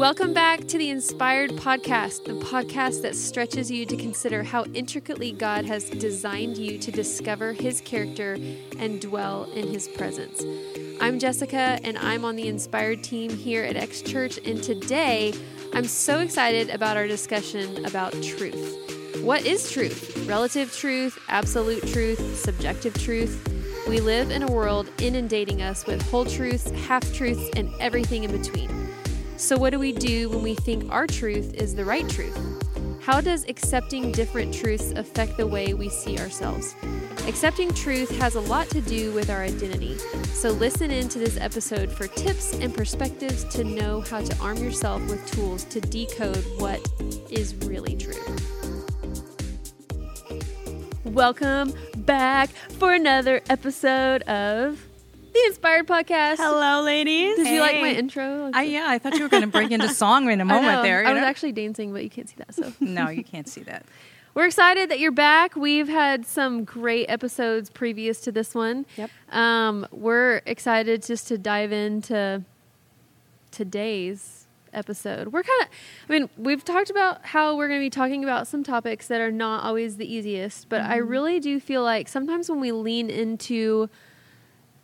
Welcome back to the Inspired Podcast, the podcast that stretches you to consider how intricately God has designed you to discover His character and dwell in His presence. I'm Jessica, and I'm on the Inspired team here at X Church. And today, I'm so excited about our discussion about truth. What is truth? Relative truth, absolute truth, subjective truth. We live in a world inundating us with whole truths, half truths, and everything in between. So, what do we do when we think our truth is the right truth? How does accepting different truths affect the way we see ourselves? Accepting truth has a lot to do with our identity. So, listen in to this episode for tips and perspectives to know how to arm yourself with tools to decode what is really true. Welcome back for another episode of the Inspired Podcast. Hello, ladies. Did you like my intro? I, yeah, I thought you were going to break into song in a moment know. there. you I was actually dancing, but you can't see that. So no, you can't see that. we're excited that you're back. We've had some great episodes previous to this one. Yep. Um, we're excited just to dive into today's episode. We're kind of, I mean, we've talked about how we're going to be talking about some topics that are not always the easiest, but I really do feel like sometimes when we lean into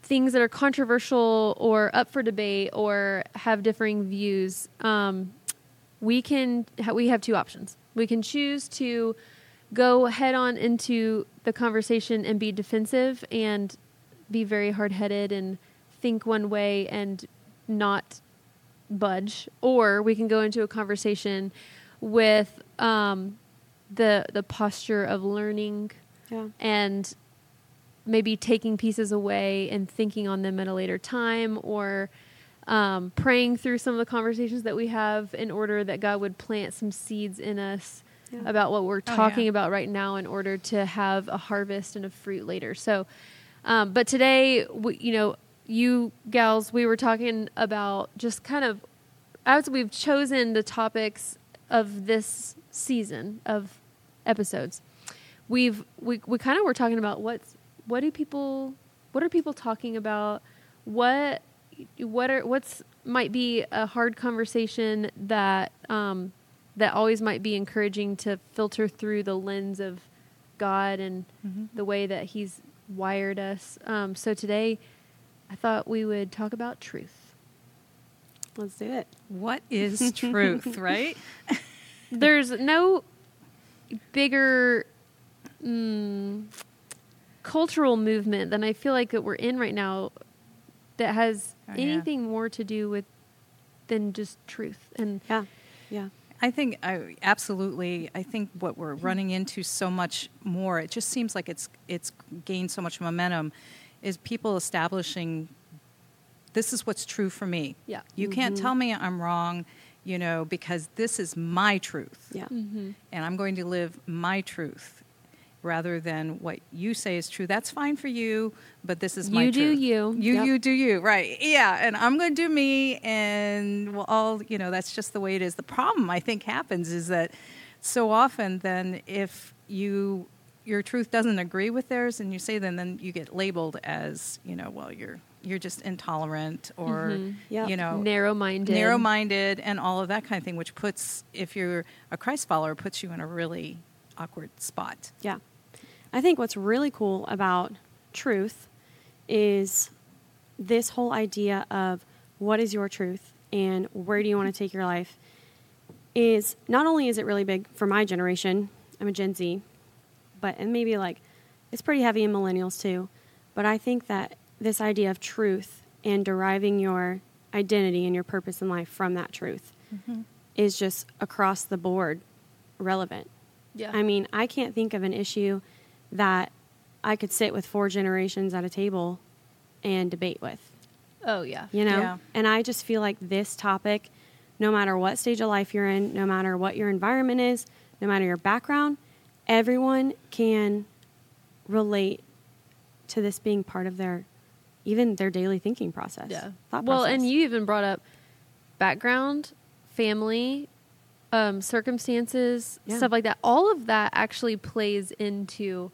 things that are controversial or up for debate or have differing views, um, we can we have two options. We can choose to go head on into the conversation and be defensive and be very hard headed and think one way and not budge, or we can go into a conversation with um, the the posture of learning Yeah. and maybe taking pieces away and thinking on them at a later time or um, praying through some of the conversations that we have in order that God would plant some seeds in us Yeah. about what we're Oh, talking yeah. about right now in order to have a harvest and a fruit later. So, um, but today, we, you know, you gals, we were talking about just kind of as we've chosen the topics of this season of episodes, we've we we kind of were talking about what's what do people what are people talking about what what are what's might be a hard conversation that um, that always might be encouraging to filter through the lens of God and Mhm. the way that He's wired us. Um, so today, I thought we would talk about truth. Let's do it. What is truth, right? There's no bigger mm, cultural movement than I feel like that we're in right now that has Oh, yeah. anything more to do with than just truth. And Yeah. Yeah. I think I absolutely. I think what we're running into so much more. It just seems like it's it's gained so much momentum. Is people establishing this is what's true for me. yeah, You can't Mhm. tell me I'm wrong, you know, because this is my truth. Yeah. mm-hmm. and I'm going to live my truth rather than what you say is true. That's fine for you, but this is my you do you. You Yep. you do you right yeah and i'm going to do me and we'll all you know that's just the way it is the problem i think happens is that so often then if you your truth doesn't agree with theirs and you say them then you get labeled as you know well you're you're just intolerant or Mhm. Yep. you know narrow-minded. narrow-minded and all of that kind of thing which puts if you're a christ follower puts you in a really awkward spot Yeah. I think what's really cool about truth is this whole idea of what is your truth and where do you want to take your life is not only is it really big for my generation, I'm a Gen Z, but and maybe like it's pretty heavy in millennials too. But I think that this idea of truth and deriving your identity and your purpose in life from that truth mm-hmm. is just across the board relevant. Yeah. I mean, I can't think of an issue that I could sit with four generations at a table and debate with, oh yeah. you know? Yeah. And I just feel like this topic, no matter what stage of life you're in, no matter what your environment is, no matter your background, everyone can relate to this being part of their even their daily thinking process. Yeah. Thought well, and you even brought up background, family, um, circumstances, Yeah. stuff like that. All of that actually plays into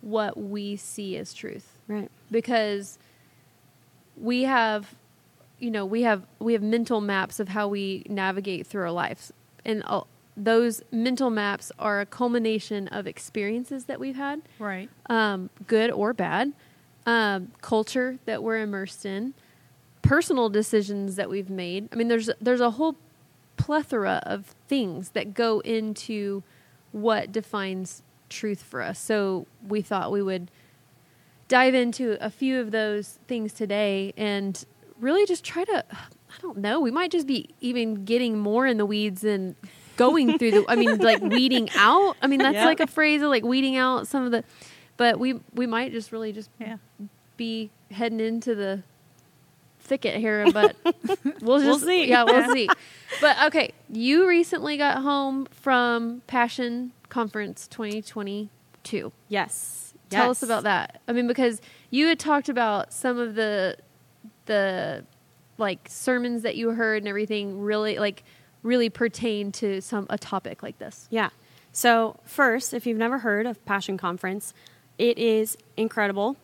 what we see as truth right. because we have you know, we have we have mental maps of how we navigate through our lives, and uh, those mental maps are a culmination of experiences that we've had, Right. um, good or bad, um, culture that we're immersed in, personal decisions that we've made. I mean, there's there's a whole plethora of things that go into what defines truth for us. So we thought we would dive into a few of those things today and really just try to I don't know, we might just be even getting more in the weeds and going through the I mean like weeding out. I mean that's Yeah. like a phrase of like weeding out some of the but we we might just really just Yeah. be heading into the thicket here, but we'll just see. Yeah, we'll see. But okay, you recently got home from Passion Conference 2022. Yes. Tell Yes. us about that. I mean, because you had talked about some of the the like sermons that you heard and everything really like really pertain to some a topic like this. Yeah. So, first, if you've never heard of Passion Conference, it is incredible.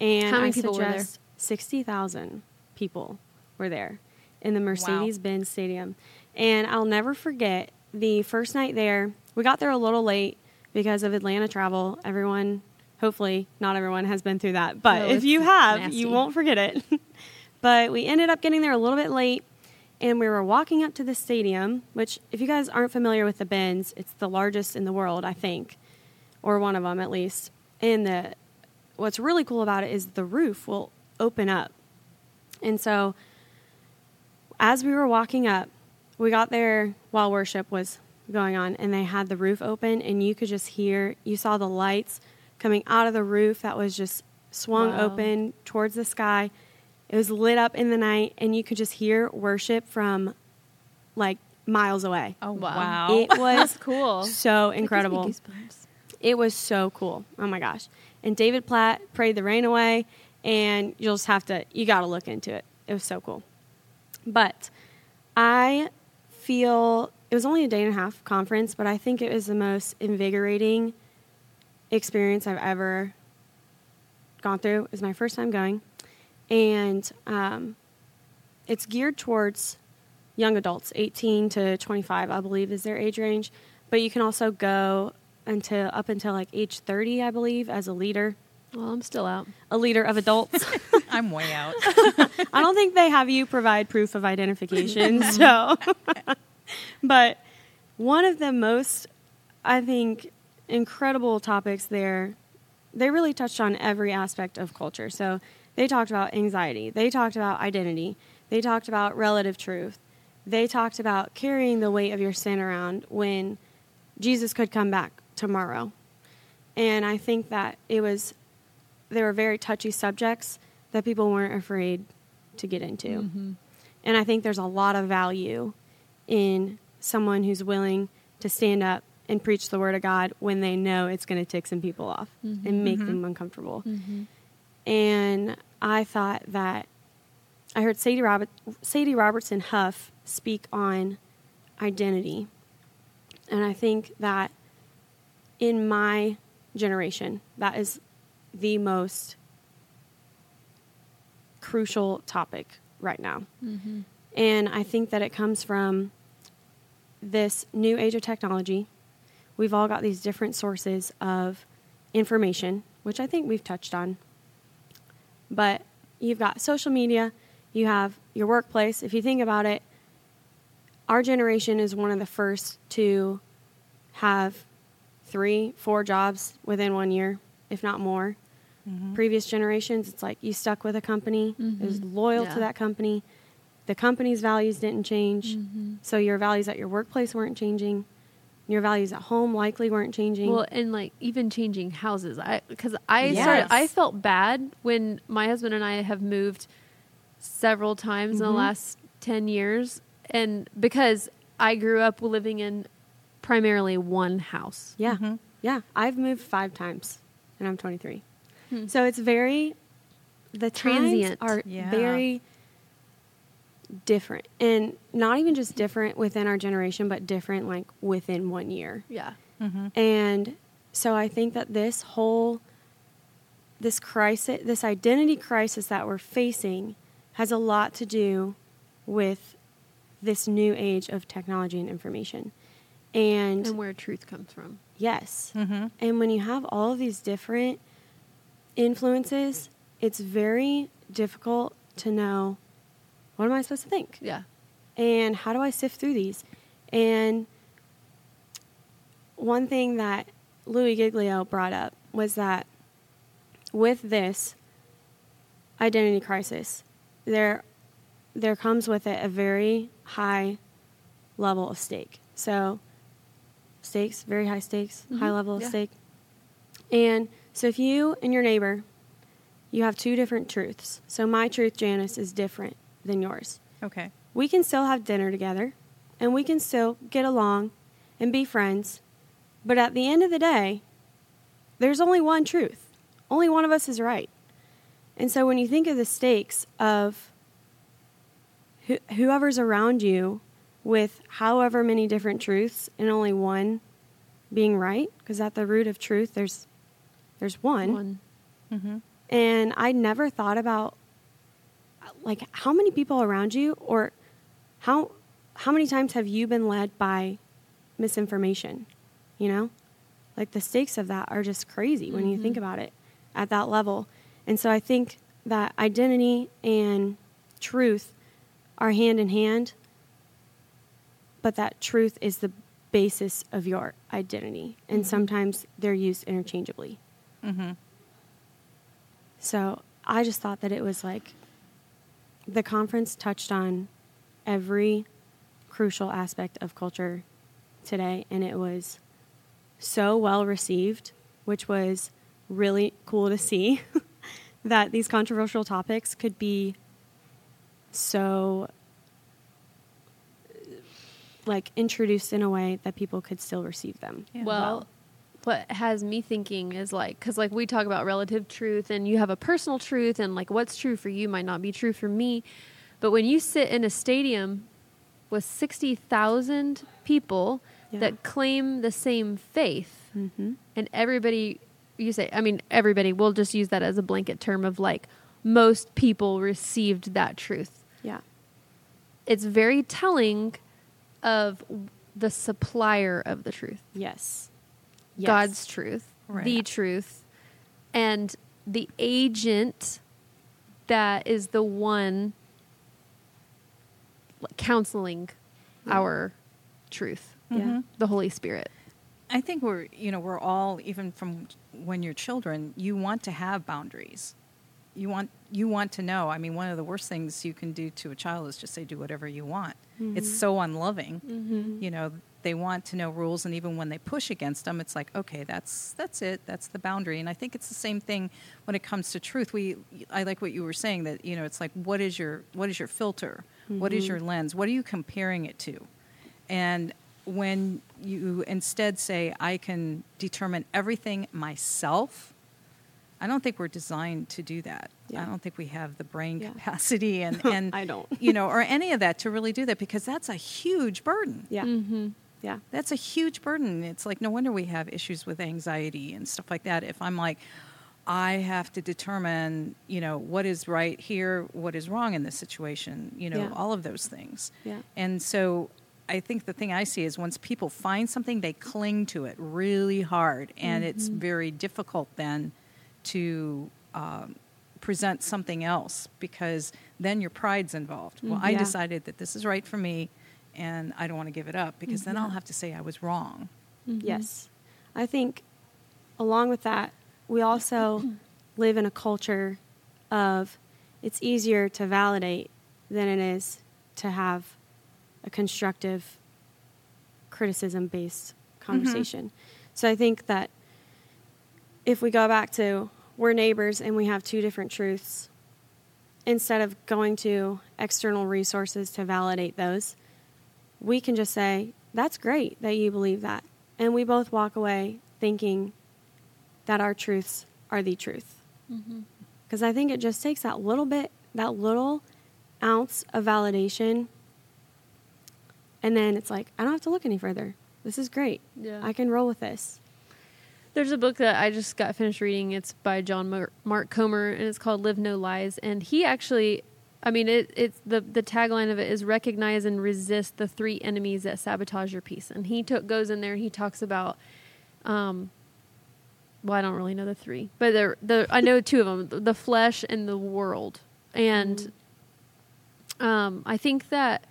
And How many I people were there? 60,000 people were there in the Mercedes Benz Stadium. And I'll never forget the first night there. We got there a little late because of Atlanta travel. Everyone, hopefully, not everyone has been through that. But No, if you have, nasty. you won't forget it. but we ended up getting there a little bit late and we were walking up to the stadium, which, if you guys aren't familiar with the Benz, it's the largest in the world, I think, or one of them at least. And the what's really cool about it is the roof will open up, and so as we were walking up, we got there while worship was going on, and they had the roof open, and you could just hear, you saw the lights coming out of the roof that was just swung Wow. open towards the sky. It was lit up in the night, and you could just hear worship from like miles away. Oh Wow. wow. It was Cool. so incredible. It was so cool. Oh my gosh. And David Platt prayed the rain away, and you'll just have to, you got to look into it. It was so cool. But I feel it was only a day and a half conference, but I think it was the most invigorating experience I've ever gone through. It was my first time going. And um, it's geared towards young adults, 18 to 25, I believe, is their age range. But you can also go until up until like age 30, I believe, as a leader, Well, I'm still out. a leader of adults. I'm way out. I don't think they have you provide proof of identification. so, but one of the most, I think, incredible topics there, they really touched on every aspect of culture. So they talked about anxiety, they talked about identity, they talked about relative truth, they talked about carrying the weight of your sin around when Jesus could come back tomorrow. And I think that it was, they were very touchy subjects that people weren't afraid to get into. Mm-hmm. And I think there's a lot of value in someone who's willing to stand up and preach the word of God when they know it's going to tick some people off mm-hmm. and make mm-hmm. them uncomfortable. And I thought that I heard Sadie, Robert, Sadie Robertson Huff speak on identity. And I think that in my generation, that is the most crucial topic right now. Mm-hmm. And I think that it comes from this new age of technology. We've all got these different sources of information, which I think we've touched on. But you've got social media, you have your workplace. If you think about it, our generation is one of the first to have three, four jobs within one year, if not more. Previous generations, it's like you stuck with a company, it was loyal Yeah. to that company. The company's values didn't change, so your values at your workplace weren't changing. Your values at home likely weren't changing. Well, and like even changing houses. I because I Yes. started. I felt bad when my husband and I have moved several times in the Mhm. last ten years, and because I grew up living in primarily one house. Yeah. Mhm. Yeah. I've moved five times and I'm 23. Hmm. So it's very, the Transient. transient are Yeah. very different. And not even just different within our generation, but different like within one year. Yeah. Mhm. And so I think that this whole, this crisis, this identity crisis that we're facing has a lot to do with this new age of technology and information. And, And where truth comes from. yes. Mm-hmm. And when you have all of these different influences, it's very difficult to know what am I supposed to think? Yeah. and how do I sift through these? And one thing that Louie Giglio brought up was that with this identity crisis, there there comes with it a very high level of stake. So stakes, very high stakes, high Mhm. level of Yeah. stake. And so if you and your neighbor you have two different truths. So my truth, Janice, is different than yours Okay. we can still have dinner together and we can still get along and be friends. But at the end of the day, there's only one truth. Only one of us is right. And so when you think of the stakes of who, whoever's around you with however many different truths and only one being right, because at the root of truth there's there's one. One. Mm-hmm. And I never thought about like how many people around you or how how many times have you been led by misinformation? You know? Like the stakes of that are just crazy when you think about it at that level. And so I think that identity and truth are hand in hand, but that truth is the basis of your identity. And sometimes they're used interchangeably. Mm-hmm. So I just thought that it was like the conference touched on every crucial aspect of culture today, and it was so well received, which was really cool to see that these controversial topics could be so like introduced in a way that people could still receive them. Yeah. Well, what has me thinking is like, because like we talk about relative truth and you have a personal truth, and like what's true for you might not be true for me. But when you sit in a stadium with 60,000 people Yeah. that claim the same faith, Mm-hmm. and everybody, you say, I mean, everybody, we'll just use that as a blanket term of like, most people received that truth. Yeah. It's very telling of the supplier of the truth. Yes. Yes. God's truth, Right. the truth, and the agent that is the one counseling Yeah. our truth, Yeah. Mhm. the Holy Spirit. I think we're, you know, we're all even from when you're children, you want to have boundaries. You want you want to know. I mean, one of the worst things you can do to a child is just say do whatever you want. It's so unloving. Mm-hmm. You know, they want to know rules and even when they push against them, it's like, okay, that's that's it. That's the boundary. And I think it's the same thing when it comes to truth. We I like what you were saying that, you know, it's like what is your what is your filter? What is Mhm. your lens? What are you comparing it to? And when you instead say, I can determine everything myself, I don't think we're designed to do that. Yeah. I don't think we have the brain Yeah. capacity and, and I don't. you know, or any of that to really do that because that's a huge burden. Yeah. Mm-hmm. Yeah. That's a huge burden. It's like no wonder we have issues with anxiety and stuff like that. If I'm like, I have to determine, you know, what is right here, what is wrong in this situation, you know, Yeah. all of those things. Yeah. And so I think the thing I see is once people find something, they cling to it really hard. And it's Mm-hmm. very difficult then to um, present something else because then your pride's involved. Well, I Yeah. decided that this is right for me and I don't want to give it up because then I'll mm-hmm. have to say I was wrong. Mm-hmm. Yes. I think along with that, we also live in a culture of it's easier to validate than it is to have a constructive criticism based mm-hmm. conversation. So I think that if we go back to we're neighbors and we have two different truths, instead of going to external resources to validate those, we can just say, That's great that you believe that. And we both walk away thinking that our truths are the truth. Mm-hmm. Because I think it just takes that little bit, that little ounce of validation. And then it's like, I don't have to look any further. This is great. Yeah. I can roll with this. There's a book that I just got finished reading. It's by John Mark Comer, and it's called "Live No Lies." And he actually I mean, it, it's the the tagline of it is recognize and resist the three enemies that sabotage your peace. And he took goes in there and he talks about, um, well, I don't really know the three, but the the I know two of them: the flesh and the world. And um, I think that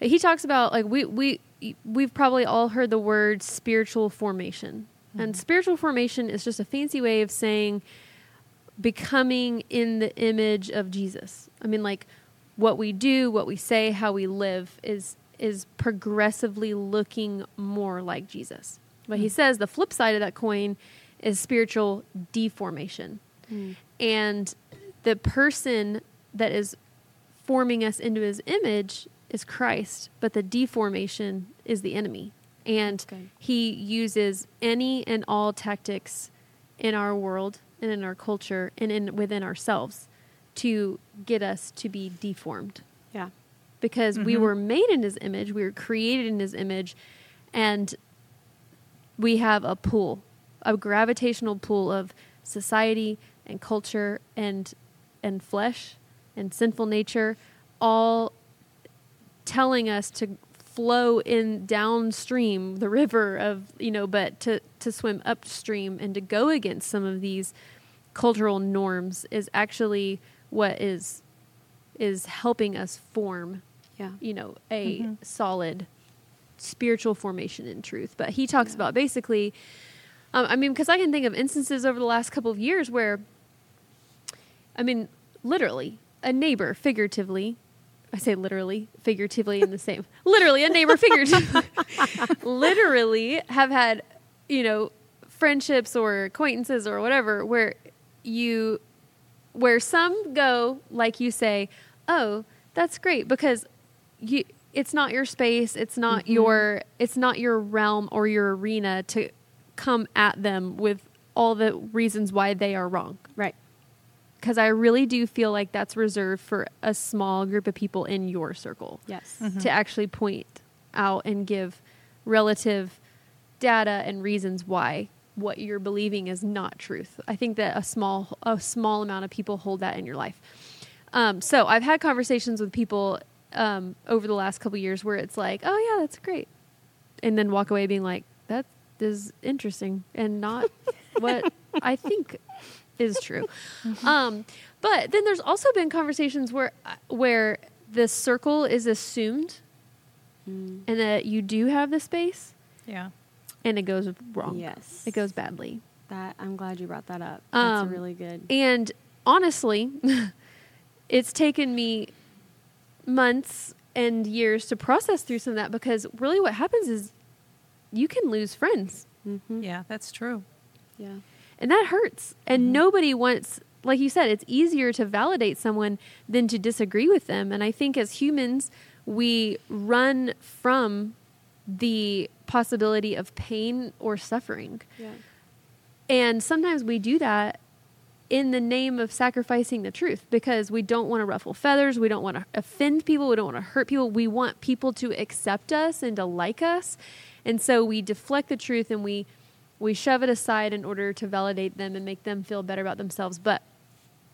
he talks about like we we we've probably all heard the word spiritual formation, and spiritual formation is just a fancy way of saying becoming in the image of Jesus. I mean, like what we do, what we say, how we live is is progressively looking more like Jesus. But he hmm. says the flip side of that coin is spiritual deformation. Hmm. And the person that is forming us into his image is Christ, but the deformation is the enemy. And good. he uses any and all tactics in our world and in our culture and in within ourselves to get us to be deformed Yeah. because we Mhm. were made in his image, we were created in his image, and we have a pull, a gravitational pull of society and culture and and flesh and sinful nature all telling us to flow in downstream the river of you know but to to swim upstream and to go against some of these cultural norms is actually what is is helping us form Yeah. you know a Mhm. solid spiritual formation in truth but he talks about basically um, i mean because i can think of instances over the last couple of years where i mean literally a neighbor figuratively i say literally figuratively in the same literally a neighbor figuratively literally have had you know friendships or acquaintances or whatever where you where some go like you say oh that's great because you it's not your space it's not mm-hmm. your it's not your realm or your arena to come at them with all the reasons why they are wrong. Right. Because i really do feel like that's reserved for a small group of people in your circle Yes. to actually point out and give relative data and reasons why what you're believing is not truth. I think that a small a small amount of people hold that in your life. Um, so I've had conversations with people um, over the last couple years where it's like, oh yeah, that's great, and then walk away being like, that is interesting and not what I think is true. Um, but then there's also been conversations where where the circle is assumed Mm. and that you do have the space Yeah. and it goes wrong. Yes. It goes badly. That I'm glad you brought that up. That's Um, really good. And honestly, it's taken me months and years to process through some of that because really what happens is you can lose friends Mm-hmm. Yeah, that's true. Yeah. And that hurts. And Mhm. nobody wants like you said, it's easier to validate someone than to disagree with them. And I think as humans, we run from the possibility of pain or suffering. Yeah. And sometimes we do that in the name of sacrificing the truth because we don't want to ruffle feathers. We don't want to offend people. We don't want to hurt people. We want people to accept us and to like us. And so we deflect the truth and we, we shove it aside in order to validate them and make them feel better about themselves. But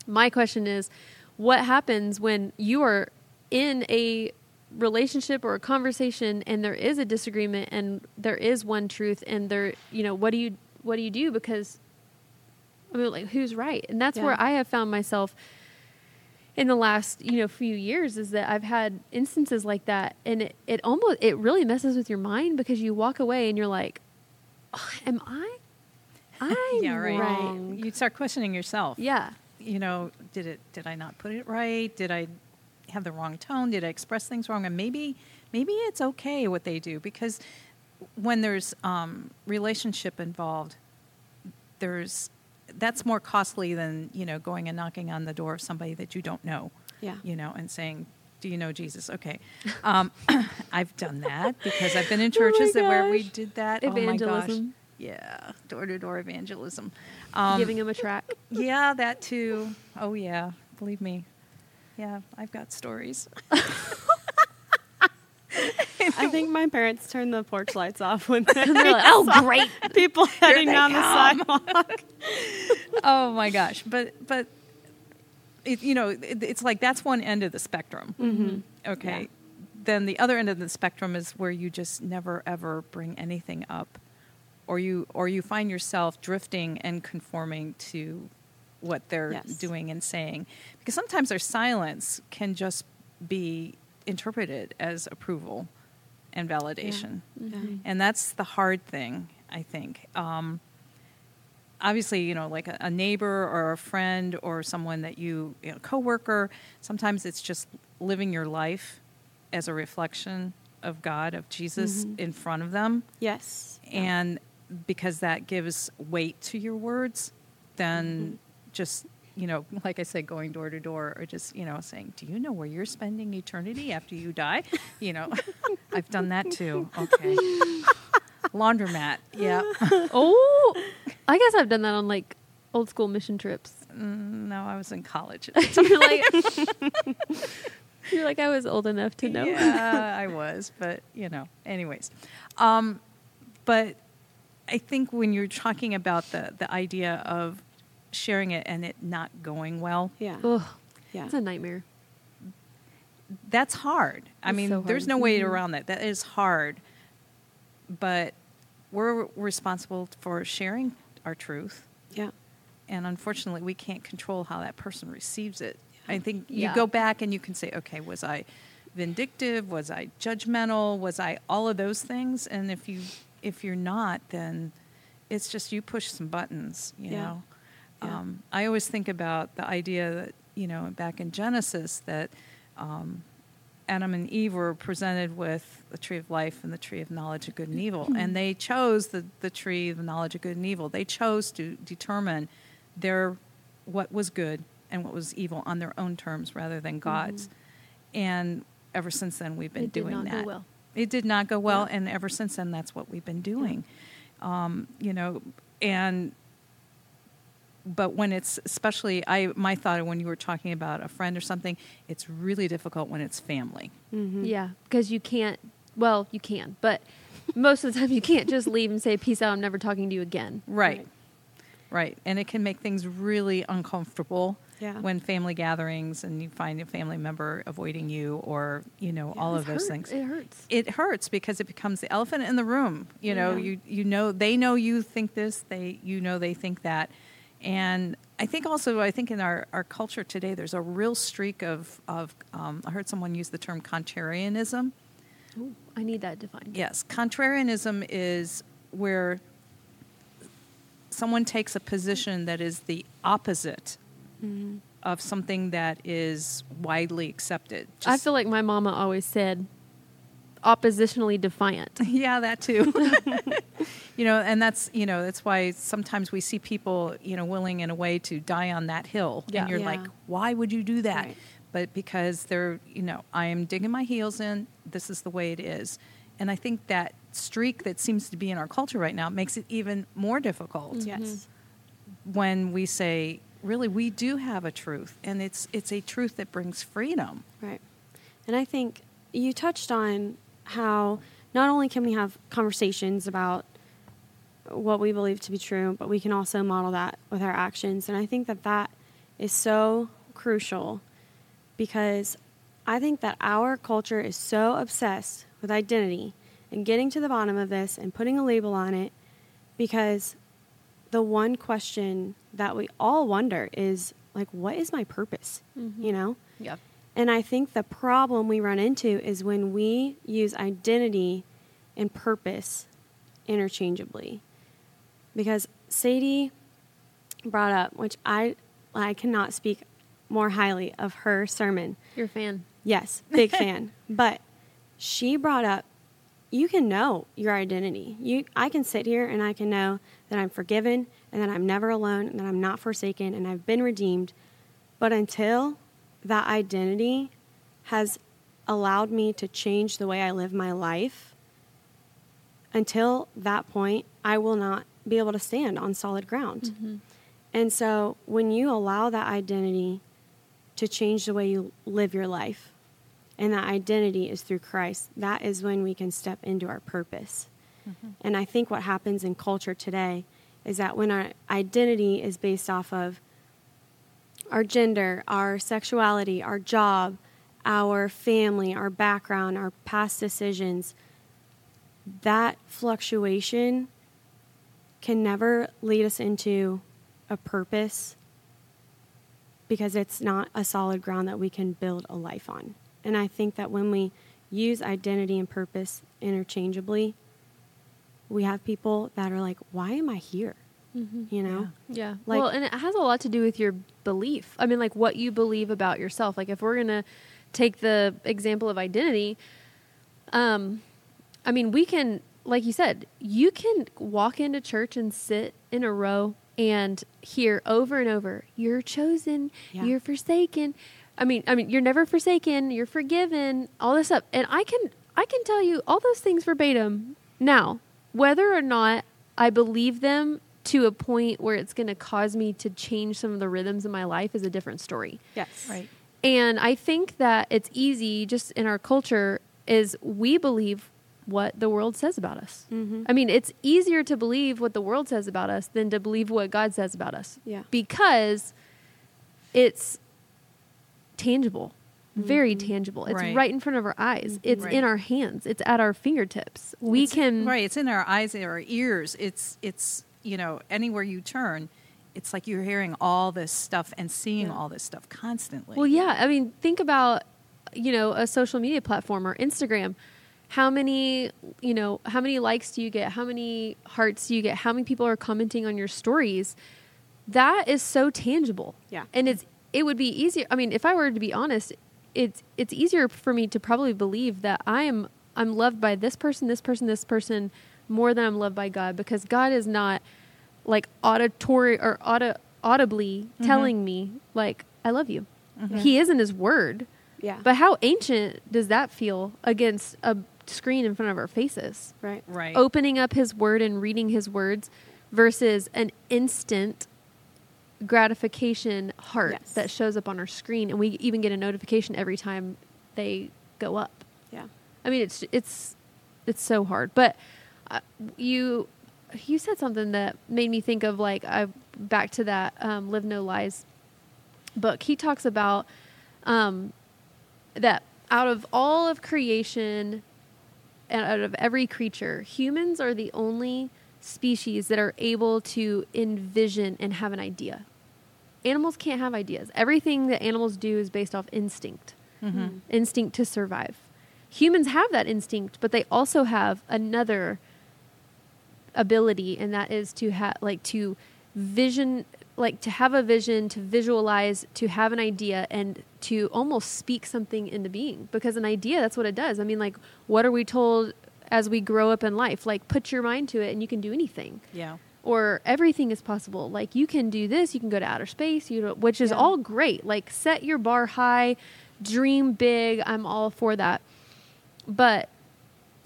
my question is what happens when you are in a relationship or a conversation and there is a disagreement and there is one truth and there you know what do you what do you do because I mean like who's right and that's Yeah. where I have found myself in the last you know few years is that I've had instances like that and it, it almost it really messes with your mind because you walk away and you're like "Oh, am I I'm yeah, right. wrong You start questioning yourself. yeah You know, did it? Did I not put it right? Did I have the wrong tone? Did I express things wrong? And maybe, maybe it's okay what they do because when there's um, relationship involved, there's that's more costly than you know going and knocking on the door of somebody that you don't know. Yeah. you know, and saying, "Do you know Jesus?" Okay, um, I've done that because I've been in Oh churches that where we did that. Oh my gosh, Evangelism. yeah, door to door evangelism. Um, giving him a track yeah, that too. Oh yeah, believe me. Yeah, I've got stories. I think my parents turned the porch lights off when they're like oh great people heading they down the sidewalk. oh my gosh, but but it, you know, it, it's like that's one end of the spectrum. Mm-hmm. Okay. Yeah. Then the other end of the spectrum is where you just never ever bring anything up, or you or you find yourself drifting and conforming to what they're Yes. doing and saying, because sometimes their silence can just be interpreted as approval and validation Mhm. and that's the hard thing i think um, obviously you know like a, a neighbor or a friend or someone that you, you know, coworker sometimes it's just living your life as a reflection of god of jesus Mhm. in front of them. Yes. and because that gives weight to your words then just you know like i said going door to door or just you know saying do you know where you're spending eternity after you die? You know i've done that too. Okay laundromat yeah Oh, I guess I've done that on like old school mission trips. Mm, no i was in college you're like, you're like, I was old enough to know. yeah i was but you know anyways um, but i think when you're talking about the the idea of sharing it and it not going well Yeah. Ugh, Yeah. it's a nightmare. that's hard. I It's mean, so there's no way Mhm. around that. That is hard. But we're responsible for sharing our truth. Yeah. And unfortunately, we can't control how that person receives it. I think you Yeah. go back and you can say, okay, was I vindictive? Was I judgmental? Was I all of those things? And if you if you're not, then it's just you push some buttons, you Yeah. know. Yeah. Um, I always think about the idea that you know back in Genesis that um, Adam and Eve were presented with the tree of life and the tree of knowledge of good and evil, and they chose the the tree of knowledge of good and evil. They chose to determine their what was good and what was evil on their own terms rather than God's. And ever since then, we've been It did doing not go that. well. It did not go well, Yeah. and ever since then, that's what we've been doing. Um, you know, and but when it's especially I my thought when you were talking about a friend or something, it's really difficult when it's family. Mm-hmm. Yeah, because you can't. Well, you can, but most of the time you can't just leave and say peace out. I'm never talking to you again. Right. Right. Right. And it can make things really uncomfortable Yeah. when family gatherings and you find a family member avoiding you or, you know, all of those hurt- things. It hurts. It hurts because it becomes the elephant in the room. You know, Yeah. you you know they know you think this, they you know they think that. And I think also I think in our, our culture today there's a real streak of of um, I heard someone use the term contrarianism. Ooh, I need that defined. Yes, contrarianism is where someone takes a position that is the opposite Mm-hmm. of something that is widely accepted. I feel like my mama always said, oppositionally defiant. yeah, that too. you know, and that's you know that's why sometimes we see people you know willing in a way to die on that hill, Yeah. and you're Yeah. like, why would you do that? Right. But because they're you know I am digging my heels in. This is the way it is, and I think that streak that seems to be in our culture right now makes it even more difficult Mhm. Yes. when we say really we do have a truth and it's it's a truth that brings freedom Right. And I think you touched on how not only can we have conversations about what we believe to be true, but we can also model that with our actions. And I think that that is so crucial because I think that our culture is so obsessed with identity and getting to the bottom of this and putting a label on it because the one question that we all wonder is like what is my purpose Mhm. you know Yeah. and I think the problem we run into is when we use identity and purpose interchangeably. Because Sadie brought up, which I I cannot speak more highly of her sermon. You're a fan. Yes, big fan. But she brought up you can know your identity. You I can sit here and I can know that I'm forgiven and that I'm never alone and that I'm not forsaken and I've been redeemed. But until that identity has allowed me to change the way I live my life, until that point, I will not be able to stand on solid ground. Mm-hmm. And so when you allow that identity to change the way you live your life, and that identity is through Christ, that is when we can step into our purpose. Mm-hmm. And I think what happens in culture today is that when our identity is based off of our gender, our sexuality, our job, our family, our background, our past decisions, that fluctuation can never lead us into a purpose because it's not a solid ground that we can build a life on. And I think that when we use identity and purpose interchangeably, we have people that are like, why am I here? Mm-hmm. You know? Yeah. Like- well, and it has a lot to do with your belief. I mean, like what you believe about yourself. Like if we're gonna take the example of identity, um, I mean, we can, like you said, you can walk into church and sit in a row and hear over and over, "You're chosen. Yeah. You're forsaken." I mean, I mean, you're never forsaken. You're forgiven. All this stuff, and I can, I can tell you all those things verbatim. Now, whether or not I believe them to a point where it's going to cause me to change some of the rhythms in my life is a different story. Yes. Right. And I think that it's easy just in our culture is we believe what the world says about us. Mm-hmm. I mean, it's easier to believe what the world says about us than to believe what God says about us. Yeah. Because it's tangible. Very Mhm. tangible. It's Right. right. in front of our eyes. Mhm. It's Right. in our hands. It's at our fingertips. We It's- can right. It's in our eyes, in our ears. It's it's you know anywhere you turn, it's like you're hearing all this stuff and seeing Yeah. all this stuff constantly. Well, yeah. I mean, think about you know a social media platform or Instagram. How many you know how many likes do you get? How many hearts do you get? How many people are commenting on your stories? That is so tangible. Yeah. and it's it would be easier. I mean, if I were to be honest, it's it's easier for me to probably believe that I am I'm loved by this person, this person, this person more than I'm loved by God because God is not like auditory or auto, audibly Mhm. telling me like I love you. Mhm. He is in his word. Yeah. But how ancient does that feel against a screen in front of our faces? right. right. Opening up his word and reading his words versus an instant gratification heart Yes. that shows up on our screen and we even get a notification every time they go up. Yeah. I mean, it's it's it's so hard. But uh, you you said something that made me think of like I back to that um, "Live No Lies" book. He talks about um, that out of all of creation and out of every creature, humans are the only species that are able to envision and have an idea. Animals can't have ideas. Everything that animals do is based off instinct Mhm. instinct to survive. Humans have that instinct, but they also have another ability, and that is to have like to vision, like to have a vision, to visualize, to have an idea, and to almost speak something into being. Because an idea, that's what it does. I mean, like, what are we told as we grow up in life? Like, put your mind to it, and you can do anything Yeah. or everything is possible. Like you can do this, you can go to outer space, you know, which is Yeah. all great. Like set your bar high, dream big. I'm all for that. But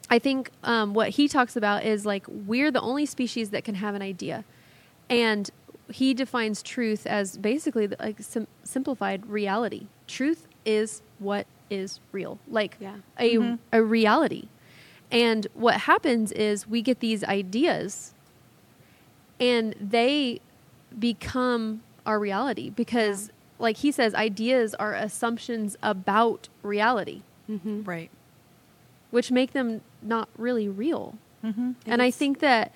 I think um, what he talks about is like we're the only species that can have an idea, and he defines truth as basically like sim- simplified reality. Truth is what is real, like Yeah. a Mhm. a reality. And what happens is we get these ideas and they become our reality because like he says ideas are assumptions about reality Mm-hmm. Right. which make them not really real Mm-hmm. and i think that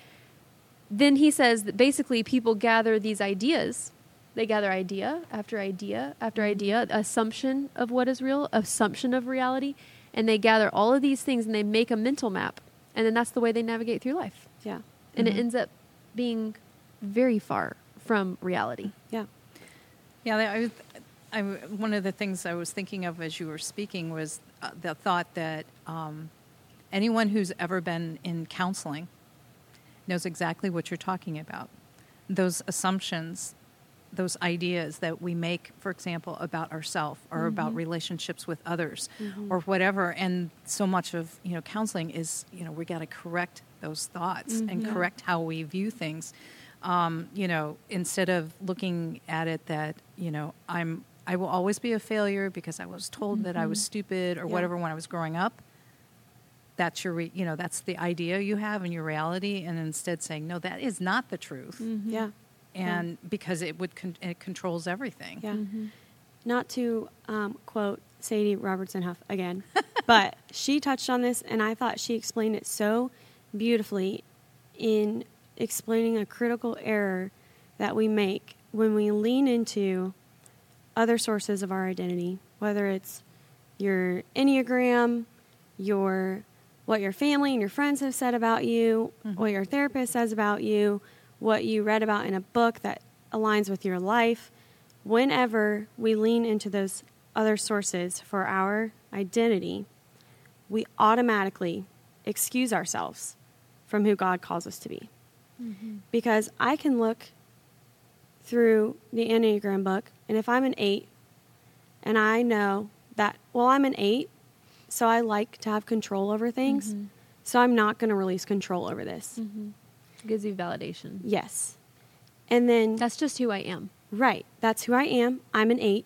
then he says that basically people gather these ideas they gather idea after idea after idea assumption of what is real assumption of reality and they gather all of these things and they make a mental map and then that's the way they navigate through life Yeah. and Mhm. it ends up being very far from reality Yeah. Yeah, I, was- I, one of the things I was thinking of as you were speaking was uh, the thought that um, anyone who's ever been in counseling knows exactly what you're talking about. Those assumptions, those ideas that we make, for example, about ourselves or about relationships with others Mhm. or whatever. And so much of you know counseling is you know we got to correct those thoughts and Mhm. correct how we view things. Um, you know, instead of looking at it that you know I'm I will always be a failure because I was told that I was stupid or Yeah. whatever when I was growing up. That's your, re- you know, that's the idea you have in your reality, and instead saying, no, that is not the truth. Yeah. and because it would con- it controls everything. Yeah. Mm-hmm. Not to um, quote Sadie Robertson Huff again, but she touched on this, and I thought she explained it so beautifully in explaining a critical error that we make when we lean into other sources of our identity, whether it's your Enneagram, your what your family and your friends have said about you, mm-hmm. what your therapist says about you, what you read about in a book that aligns with your life. Whenever we lean into those other sources for our identity, we automatically excuse ourselves from who God calls us to be. Mm-hmm. Because I can look through the Enneagram book, and if I'm an eight, and I know that, well, I'm an eight, so I like to have control over things, mm-hmm. so I'm not going to release control over this. Mm-hmm. Gives you validation. Yes. And then, That's just who I am. right, that's who I am. I'm an eight.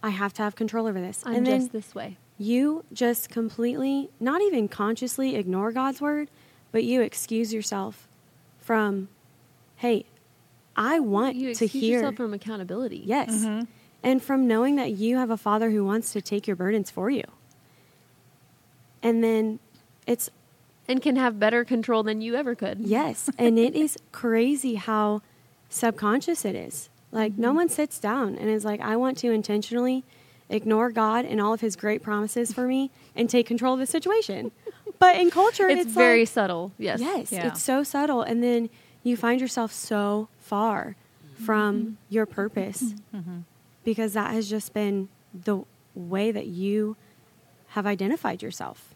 I have to have control over this. I'm and then just this way. you just completely, not even consciously ignore God's word, but you excuse yourself from, hey, I want You to hear. yourself from accountability. yes. Mm-hmm. And from knowing that you have a father who wants to take your burdens for you. And then it's, And can have better control than you ever could. yes. and it is crazy how subconscious it is. Like, no mm-hmm. one sits down and is like, I want to intentionally ignore God and all of his great promises for me and take control of the situation. But in culture, It's, it's, very like, subtle. Yes. Yes, Yeah. it's so subtle. And then you find yourself so far from mm-hmm. your purpose mm-hmm. because that has just been the way that you have identified yourself.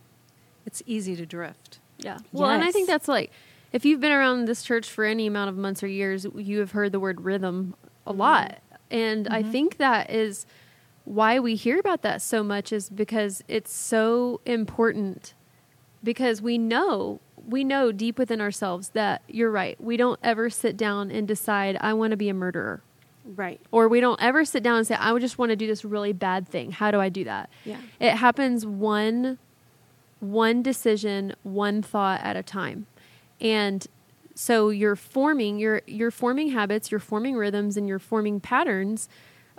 It's easy to drift. Yeah. Well, and I think that's like, if you've been around this church for any amount of months or years, you have heard the word rhythm a mm-hmm. lot. And I mm-hmm. think that is why we hear about that so much is because it's so important. Because we know, we know deep within ourselves that you're right. We don't ever sit down and decide, I want to be a murderer. Right. Or we don't ever sit down and say, I just want to do this really bad thing. How do I do that? Yeah. It happens one one decision, one thought at a time. And so you're forming you're you're forming habits, you're forming rhythms and you're forming patterns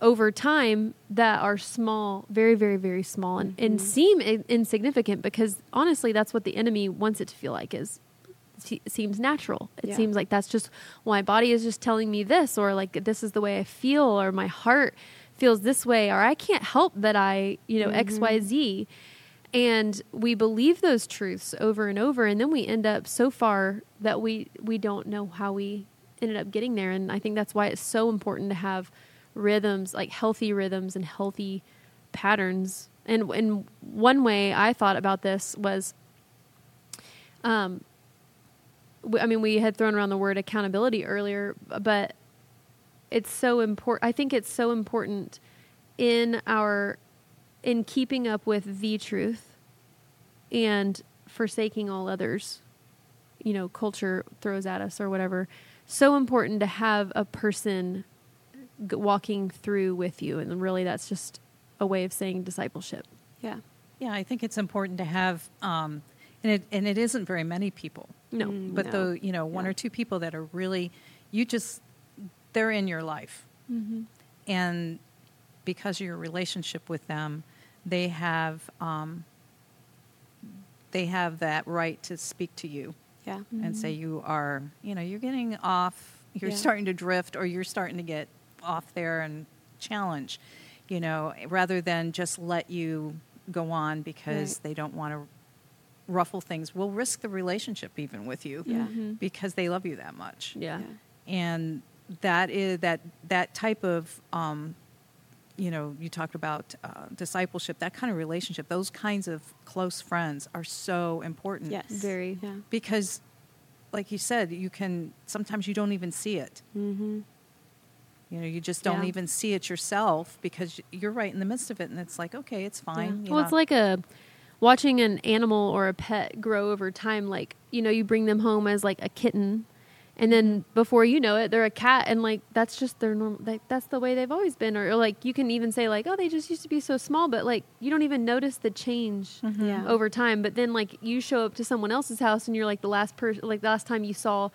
over time that are small, very very very small and, and mm-hmm. seem in- insignificant because honestly that's what the enemy wants it to feel like is seems natural. It Yeah. seems like that's just well, my body is just telling me this, or like this is the way I feel, or my heart feels this way, or I can't help that I, you know, X, Y, mm-hmm. Z. And we believe those truths over and over, and then we end up so far that we we don't know how we ended up getting there. And I think that's why it's so important to have rhythms, like healthy rhythms and healthy patterns. And and one way I thought about this was um, I mean, we had thrown around the word accountability earlier, but it's so important. I think it's so important in our in keeping up with the truth and forsaking all others. You know, culture throws at us or whatever. So important to have a person g- walking through with you, and really, that's just a way of saying discipleship. Yeah. Yeah, I think it's important to have, um, and it and it isn't very many people, No, Mm. but No. the you know one Yeah. or two people that are really, you just they're in your life, mm-hmm. and because of your relationship with them, they have um, they have that right to speak to you Yeah. and say you are you know you're getting off you're Yeah. starting to drift or you're starting to get off there and challenge you know rather than just let you go on because Right. they don't want to ruffle things will risk the relationship even with you Yeah. Mhm. because they love you that much Yeah. Yeah. and that is that that type of um, you know you talked about uh, discipleship that kind of relationship those kinds of close friends are so important Yes. Very. Yeah. because like you said you can sometimes you don't even see it Mm-hmm. you know you just don't Yeah. even see it yourself because you're right in the midst of it and it's like okay it's fine you Well, it's like a watching an animal or a pet grow over time. Like you know, you bring them home as like a kitten, and then before you know it, they're a cat, and like that's just their normal. Like that's the way they've always been. Or, or like you can even say like, oh, they just used to be so small, but like you don't even notice the change Mm-hmm. Yeah. over time. But then like you show up to someone else's house, and you're like the last person, like the last time you saw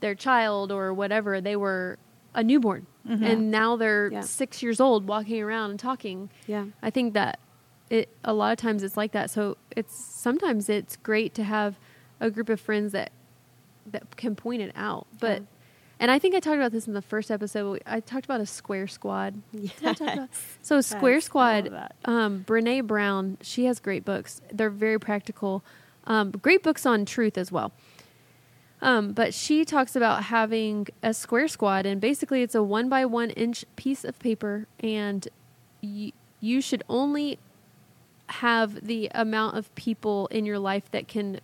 their child or whatever, they were a newborn, and now they're Yeah. six years old, walking around and talking. Yeah. I think that it a lot of times it's like that. So it's sometimes it's great to have a group of friends that that can point it out. But Yeah. and I think I talked about this in the first episode. I talked about a square squad. Did I talk about- Yes. So Square Yes, Squad, um, Brene Brown, she has great books. They're very practical. Um, great books on truth as well. Um, but she talks about having a square squad, and basically it's a one by one inch piece of paper, and y- you should only have the amount of people in your life that can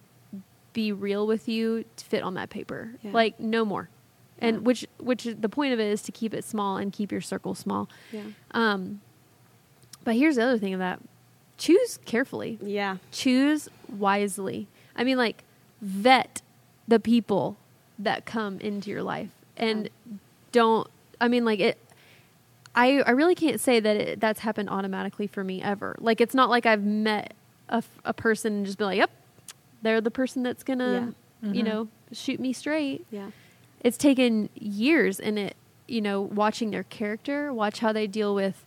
be real with you to fit on that paper. Yeah. Like no more. And which which the point of it is to keep it small and keep your circle small. Yeah. Um, but here's the other thing of that: choose carefully, Yeah. choose wisely. I mean, like vet the people that come into your life, and don't. I mean, like it. I I really can't say that it, that's happened automatically for me ever. Like it's not like I've met a, f- a person and just be like, "Yep, they're the person that's gonna, you Mhm. know, shoot me straight." Yeah. it's taken years and it you know watching their character watch how they deal with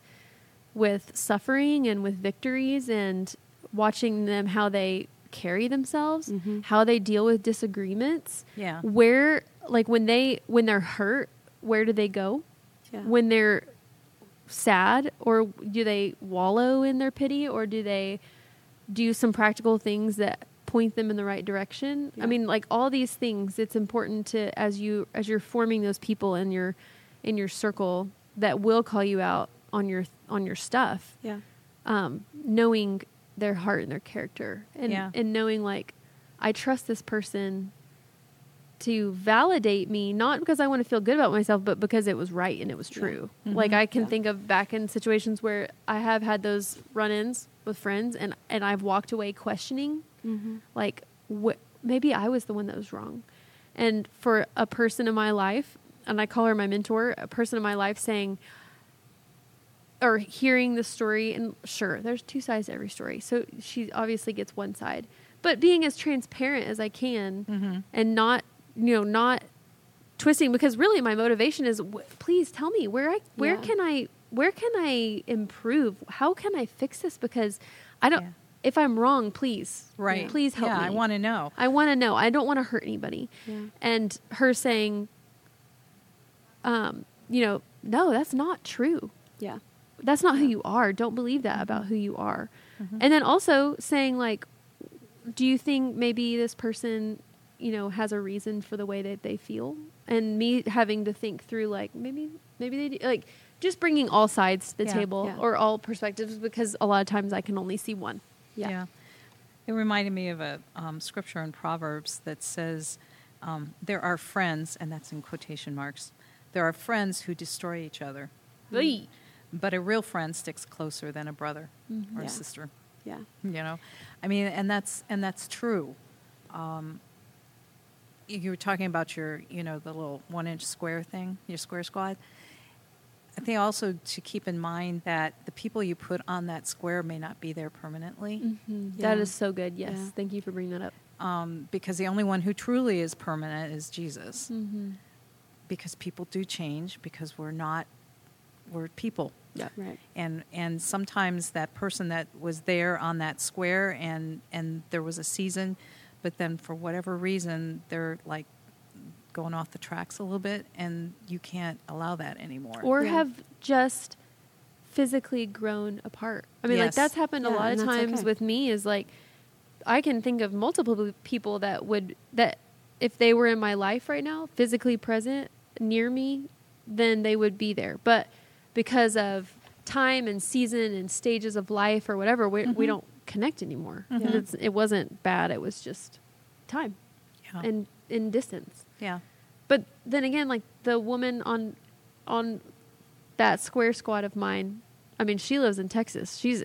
with suffering and with victories and watching them how they carry themselves Mhm. how they deal with disagreements Yeah. where like when they when they're hurt where do they go Yeah. when they're sad or do they wallow in their pity or do they do some practical things that point them in the right direction Yeah. i mean like all these things it's important to as you as you're forming those people in your in your circle that will call you out on your on your stuff yeah. um, knowing their heart and their character and Yeah. and knowing like I trust this person to validate me not because I want to feel good about myself but because it was right and it was Yeah. true. Mhm. Like I can Yeah. think of back in situations where I have had those run-ins with friends and and I've walked away questioning Mm-hmm. like wh- maybe I was the one that was wrong. And for a person in my life, and I call her my mentor, a person in my life saying, or hearing the story, and sure, there's two sides to every story. So she obviously gets one side, but being as transparent as I can Mm-hmm. and not, you know, not twisting because really my motivation is w- please tell me where I, where Yeah. can I, where can I improve? How can I fix this? Because I don't, Yeah. If I'm wrong, please, Right. please help yeah, me. I want to know. I want to know. I don't want to hurt anybody. Yeah. And her saying, um, you know, no, that's not true. Yeah. That's not who you are. Don't believe that about Mm-hmm. who you are. And then also saying, like, do you think maybe this person, you know, has a reason for the way that they feel? And me having to think through, like, maybe, maybe they do, like, just bringing all sides to the Yeah. table Yeah. or all perspectives because a lot of times I can only see one. Yeah. It reminded me of a um, scripture in Proverbs that says, um, There are friends, and that's in quotation marks, there are friends who destroy each other, Oy. but a real friend sticks closer than a brother Mhm. or Yeah. a sister. Yeah. You know, I mean, and that's and that's true. Um, you were talking about your, you know, the little one-inch square thing, your square squad. I think also to keep in mind that the people you put on that square may not be there permanently. Mhm. Yeah. is so good. Yes. Yeah. Thank you for bringing that up. um, because the only one who truly is permanent is Jesus. Mm-hmm. Because people do change because we're not we're people, Yeah. Right. and and sometimes that person that was there on that square and and there was a season, but then for whatever reason they're like going off the tracks a little bit, and you can't allow that anymore. Or Yeah. have just physically grown apart. I mean, like that's happened a lot of times okay. with me. Is like I can think of multiple people that would that if they were in my life right now, physically present near me, then they would be there. But because of time and season and stages of life or whatever, we, we Mhm. don't connect anymore. Mhm. And It's, it wasn't bad. It was just time yeah. and in distance. yeah, But then again, like the woman on on that square squad of mine, I mean, she lives in Texas. She's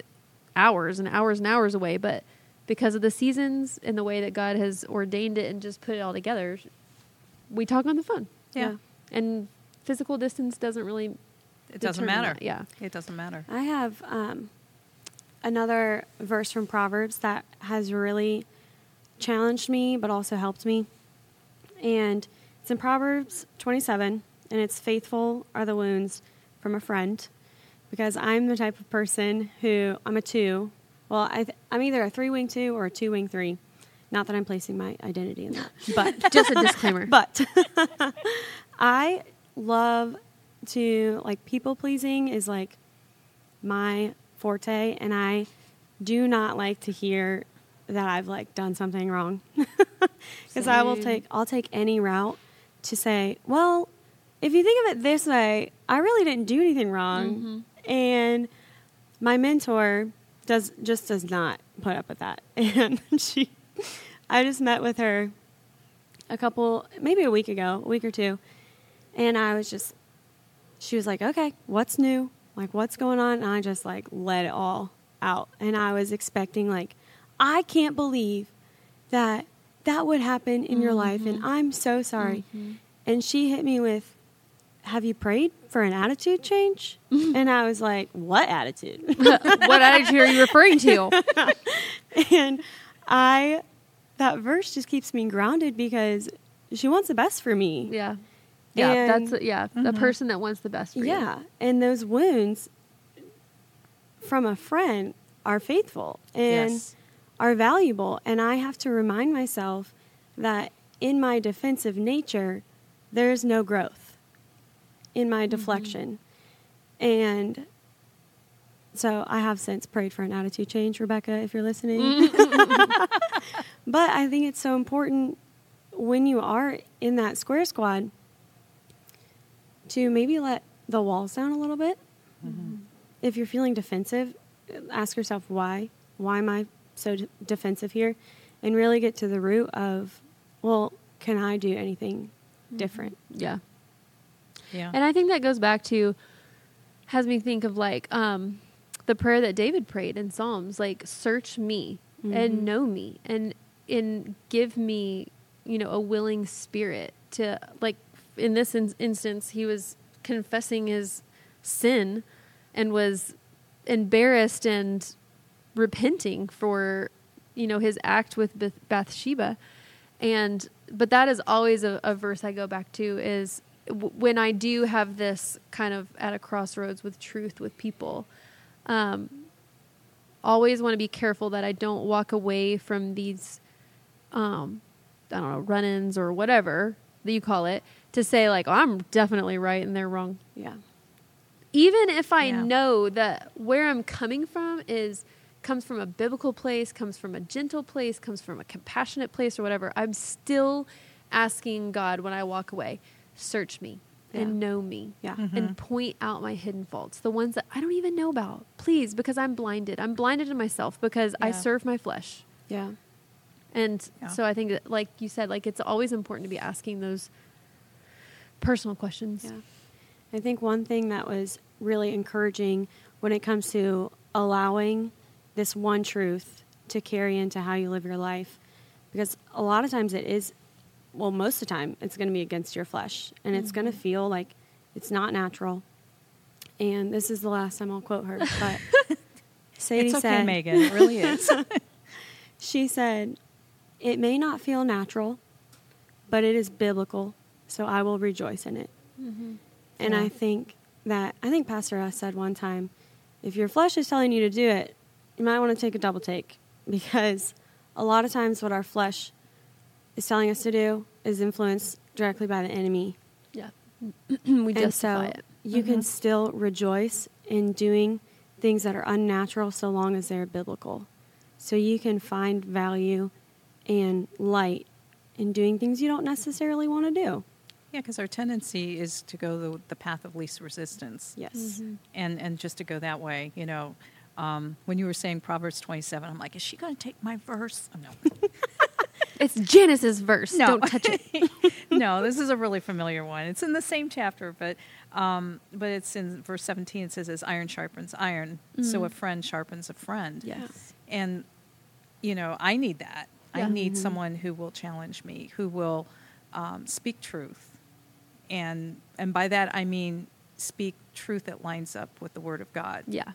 hours and hours and hours away, but because of the seasons and the way that God has ordained it and just put it all together, we talk on the phone. yeah, And physical distance doesn't really It doesn't matter. that. Yeah. It doesn't matter. I have um, another verse from Proverbs that has really challenged me, but also helped me. And it's in Proverbs 27, and it's faithful are the wounds from a friend because I'm the type of person who I'm a two. Well, I th- I'm either a three wing two or a two wing three. Not that I'm placing my identity in that, but Just a disclaimer. but I love to like people pleasing is like my forte, and I do not like to hear that I've like done something wrong. Because I will take I'll take any route to say, well, if you think of it this way, I really didn't do anything wrong, mm-hmm. and my mentor does just does not put up with that, and she, I just met with her a couple, maybe a week ago, a week or two, and I was just, she was like, okay, what's new? Like, what's going on? And I just like let it all out, and I was expecting like, I can't believe that that would happen in your life, and mm-hmm. I'm so sorry. Mm-hmm. And she hit me with, have you prayed for an attitude change? Mm-hmm. and I was like, what attitude? what attitude are you referring to? and I, that verse just keeps me grounded because she wants the best for me. Yeah. Yeah, And- that's yeah, the person that wants the best for you. Yeah, and those wounds from a friend are faithful and Yes. Are valuable. And I have to remind myself that in my defensive nature, there's no growth in my mm-hmm. deflection. And so I have since prayed for an attitude change, Rebecca, if you're listening. Mm-hmm. but I think it's so important when you are in that square squad to maybe let the walls down a little bit. Mm-hmm. If you're feeling defensive, ask yourself why. Why am I so d- defensive here? And really get to the root of, well, can I do anything different? Yeah. Yeah. And I think that goes back to has me think of like um the prayer that David prayed in Psalms, like search me and know me and and give me, you know, a willing spirit to like in this in- instance he was confessing his sin and was embarrassed and repenting for you know his act with Bathsheba and but that is always a, a verse I go back to is w- when I do have this kind of at a crossroads with truth with people um, always want to be careful that I don't walk away from these um, I don't know run-ins or whatever that you call it to say like oh, I'm definitely right and they're wrong Yeah. even if I Yeah. know that where I'm coming from is comes from a biblical place, comes from a gentle place, comes from a compassionate place or whatever, I'm still asking God when I walk away, search me Yeah. and know me. Yeah. Mm-hmm. And point out my hidden faults, the ones that I don't even know about. Please, because I'm blinded. I'm blinded to myself because I serve my flesh. Yeah. And Yeah. so I think that like you said, like it's always important to be asking those personal questions. Yeah. I think one thing that was really encouraging when it comes to allowing this one truth to carry into how you live your life, because a lot of times it is, well, most of the time it's going to be against your flesh and it's going to mm-hmm. feel like it's not natural. And this is the last time I'll quote her, but Sadie it's okay, said, Megan. It really is. she said, It may not feel natural, but it is biblical, so I will rejoice in it. Mm-hmm. And Yeah. I think that, I think Pastor S said one time, if your flesh is telling you to do it, you might want to take a double take because a lot of times what our flesh is telling us to do is influenced directly by the enemy. Yeah. we and so it. you can mm-hmm. still rejoice in doing things that are unnatural so long as they're biblical. So you can find value and light in doing things you don't necessarily want to do. yeah, because our tendency is to go the, the path of least resistance. Yes. Mm-hmm. and and just to go that way, you know. Um, when you were saying Proverbs 27, I'm like, is she going to take my verse? Oh, no. It's Janice's verse. No. Don't touch it. no, this is a really familiar one. It's in the same chapter, but um, but it's in verse 17. It says, "As iron sharpens iron, so a friend sharpens a friend." Yes. And you know, I need that. Yeah. I need someone who will challenge me, who will um, speak truth, and and by that I mean speak truth that lines up with the Word of God. Yeah.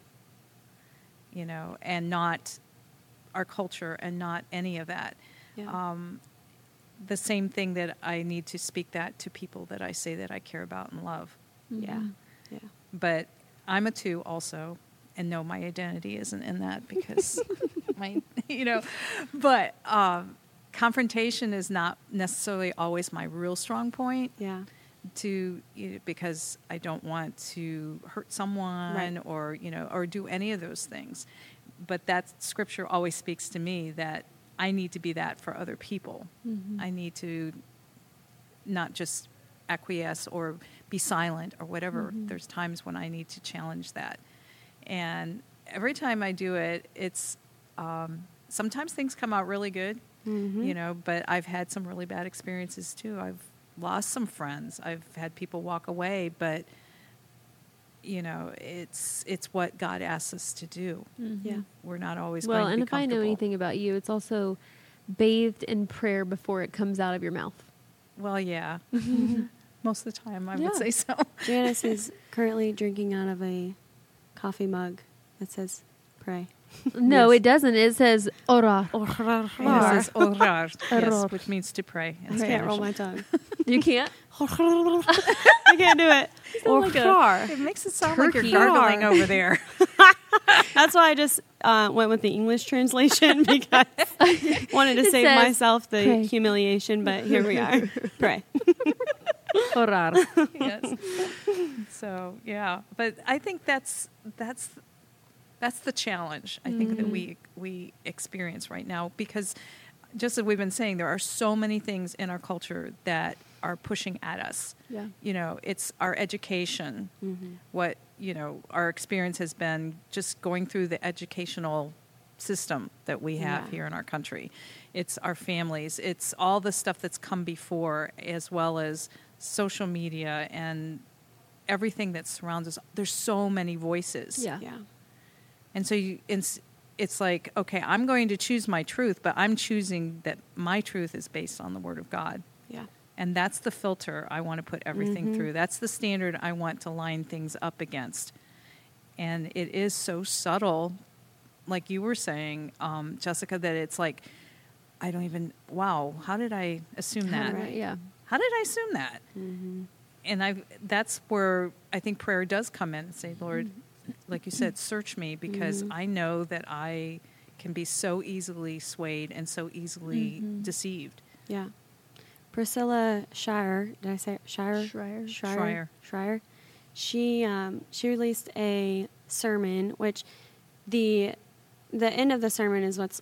You know, and not our culture and not any of that. Yeah. Um, the same thing that I need to speak that to people that I say that I care about and love. Yeah. Mm-hmm. Yeah. But I'm a two also, and no, my identity isn't in that because my, you know, but um, confrontation is not necessarily always my real strong point. Yeah. To you know, because I don't want to hurt someone Right. or you know or do any of those things, but that scripture always speaks to me that I need to be that for other people. Mhm. I need to not just acquiesce or be silent or whatever. Mhm. There's times when I need to challenge that. And every time I do it, it's um, sometimes things come out really good, Mhm. you know, but I've had some really bad experiences too. I've lost some friends, I've had people walk away, but you know, it's it's what God asks us to do. Mhm. Yeah. We're not always Well, going to and be if I know anything about you, it's also bathed in prayer before it comes out of your mouth. Well, yeah. Most of the time, I Yeah. would say so. Janice is currently drinking out of a coffee mug that says "Pray." No, Yes. it doesn't. It says orar. And it says orar, yes, which means to pray. in I can't roll my tongue. You can't. I can't do it. sound like a- Orar. It makes it sound Turkey. like you're gargling over there. That's why I just uh, went with the English translation because I wanted to It save says, myself the "Pray." humiliation. But here we are. Pray. Orar. yes. So yeah, but I think that's that's that's the challenge. I think that we we experience right now because just as we've been saying, there are so many things in our culture that are pushing at us. Yeah. You know, it's our education. Mhm. What you know, our experience has been just going through the educational system that we have Yeah. here in our country. It's our families. It's all the stuff that's come before, as well as social media and everything that surrounds us. There's so many voices. Yeah. Yeah. And so you, it's, it's like, okay, I'm going to choose my truth, but I'm choosing that my truth is based on the Word of God. Yeah. And that's the filter I want to put everything Mhm. through. That's the standard I want to line things up against. And it is so subtle, like you were saying, um, Jessica, that it's like, I don't even, wow, how did I assume that? Right. Yeah. How did I assume that? hmm and I that's where I think prayer does come in and say, Lord, Mm-hmm. Like you said, search me because Mhm. I know that I can be so easily swayed and so easily Mhm. deceived. Yeah. Priscilla Shire, did I say it? Shire? Shirer. Shirer. Shirer. Shirer. She um, she released a sermon, which the the end of the sermon is what's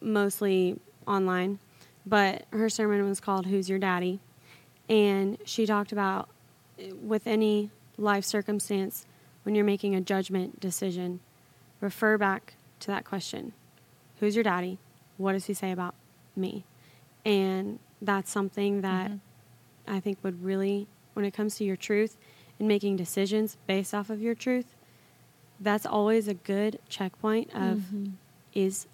mostly online, but her sermon was called "Who's Your Daddy," and she talked about uh, with any life circumstance when you're making a judgment decision, refer back to that question: Who's your daddy? What does he say about me? And that's something that Mhm. I think would really, when it comes to your truth and making decisions based off of your truth, that's always a good checkpoint of Mhm. is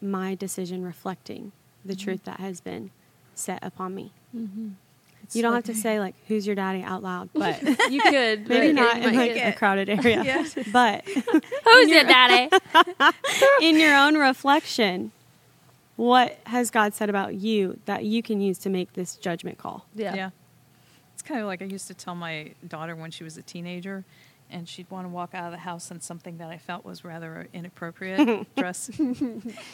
my decision reflecting the Mhm. truth that has been set upon me. It's you don't like- have to say like "Who's your daddy?" out loud, but You could. maybe but not in like a crowded area. Yeah. But Who's your daddy? in your own reflection, what has God said about you that you can use to make this judgment call? Yeah. Yeah. It's kind of like I used to tell my daughter when she was a teenager and she'd want to walk out of the house in something that I felt was rather inappropriate dress.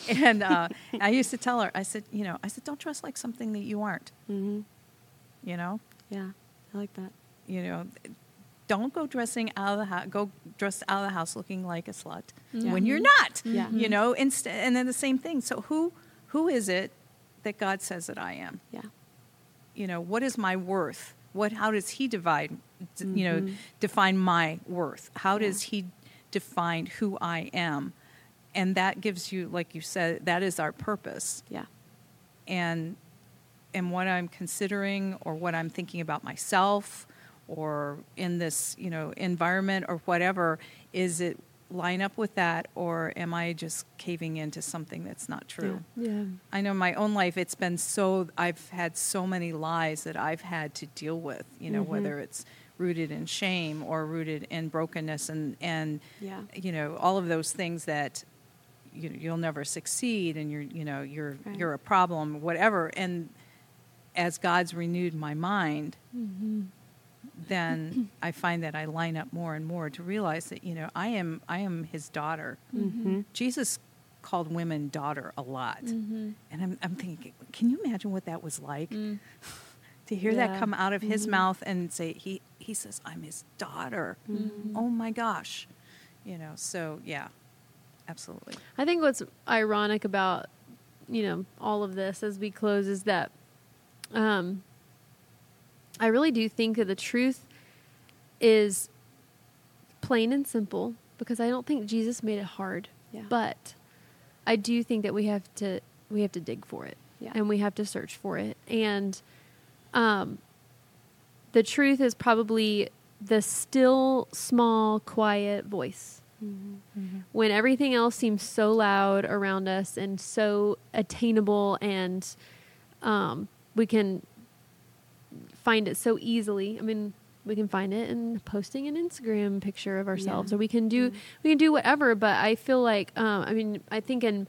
and uh, I used to tell her, I said, you know, I said, don't dress like something that you aren't, hmm you know? Yeah, I like that. You know, don't go dressing out of the house, go dress out of the house looking like a slut Yeah. when you're not. Yeah. You know, inst- and then the same thing. So who who is it that God says that I am? Yeah. you know what is my worth what how does he divide d- you know Mhm. define my worth how Yeah. does he define who i am and that gives you like you said that is our purpose Yeah. and and what i'm considering or what i'm thinking about myself or in this you know environment or whatever is it line up with that or am i just caving into something that's not true Yeah. I know in my own life, it's been so, I've had so many lies that I've had to deal with, you know, Mhm. whether it's rooted in shame or rooted in brokenness and, and, Yeah. you know, all of those things that, you you'll never succeed and you're, you know, you're, Right. you're a problem, whatever. And as God's renewed my mind, Mm-hmm. then I find that I line up more and more to realize that you know I am I am His daughter. Mm-hmm. Jesus called women daughter a lot, Mm-hmm. and I'm I'm thinking, can you imagine what that was like Mm. to hear Yeah. that come out of His Mhm. mouth and say he he says I'm His daughter. Mhm. Oh my gosh, you know. So yeah, absolutely. I think what's ironic about you know all of this as we close is that um, I really do think that the truth is plain and simple because I don't think Jesus made it hard. Yeah. But I do think that we have to we have to dig for it Yeah. and we have to search for it and um, the truth is probably the still small quiet voice Mhm. when everything else seems so loud around us and so attainable and um, we can find it so easily i mean we can find it in posting an instagram picture of ourselves Yeah. or we can do Mhm. we can do whatever but i feel like um, i mean i think in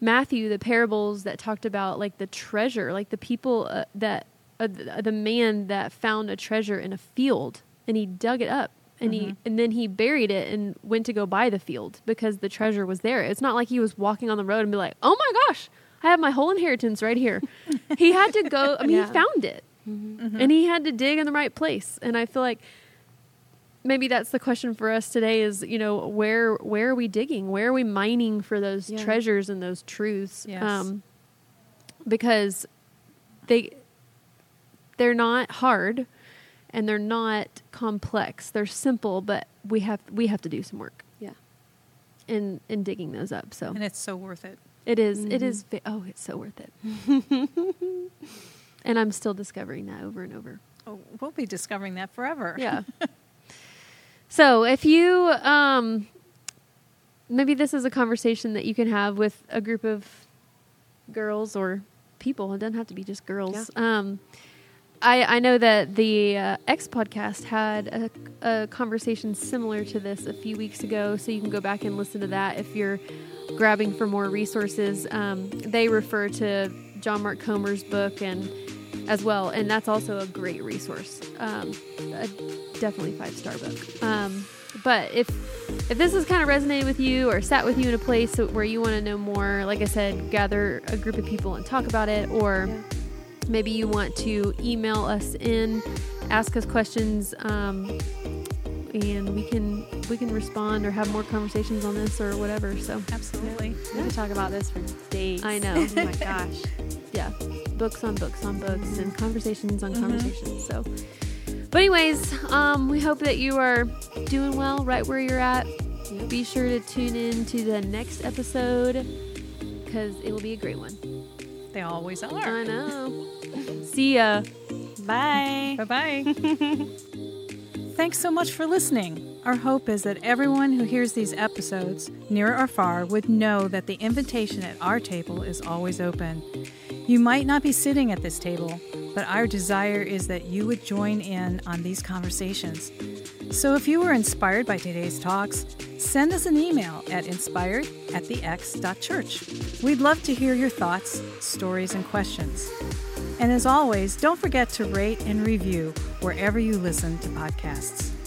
matthew the parables that talked about like the treasure like the people uh, that uh, the, the man that found a treasure in a field and he dug it up and he Mhm. and then he buried it and went to go buy the field because the treasure was there it's not like he was walking on the road and be like oh my gosh i have my whole inheritance right here he had to go i mean Yeah. he found it Mhm. and he had to dig in the right place and i feel like maybe that's the question for us today is you know where where are we digging where are we mining for those Yeah. treasures and those truths Yes. um, because they they're not hard and they're not complex they're simple but we have we have to do some work Yeah. in in digging those up so And it's so worth it. It is. It Mhm. is. Oh, it's so worth it. and I'm still discovering that over and over. Oh, we'll be discovering that forever. Yeah. so if you, um, maybe this is a conversation that you can have with a group of girls or people. It doesn't have to be just girls. Um, I, I know that the uh, X podcast had a, a conversation similar to this a few weeks ago, so you can go back and listen to that if you're grabbing for more resources. Um, they refer to John Mark Comer's book and as well, and that's also a great resource. Um, a definitely five star book. Um, but if if this has kind of resonated with you or sat with you in a place where you want to know more, like I said, gather a group of people and talk about it, or Yeah. maybe you want to email us in, ask us questions, um, and we can we can respond or have more conversations on this or whatever. So Absolutely. We could talk about this for days. I know. oh my gosh. yeah, books on books on books and conversations on Mhm. conversations. So, but anyways, um, we hope that you are doing well right where you're at. Yep. Be sure to tune in to the next episode because it will be a great one. They always are. I know. See ya. Bye. Bye bye. Thanks so much for listening. Our hope is that everyone who hears these episodes, near or far, would know that the invitation at our table is always open. You might not be sitting at this table, but our desire is that you would join in on these conversations. So if you were inspired by today's talks, send us an email at inspired at thex.church. We'd love to hear your thoughts, stories, and questions. And as always, don't forget to rate and review wherever you listen to podcasts.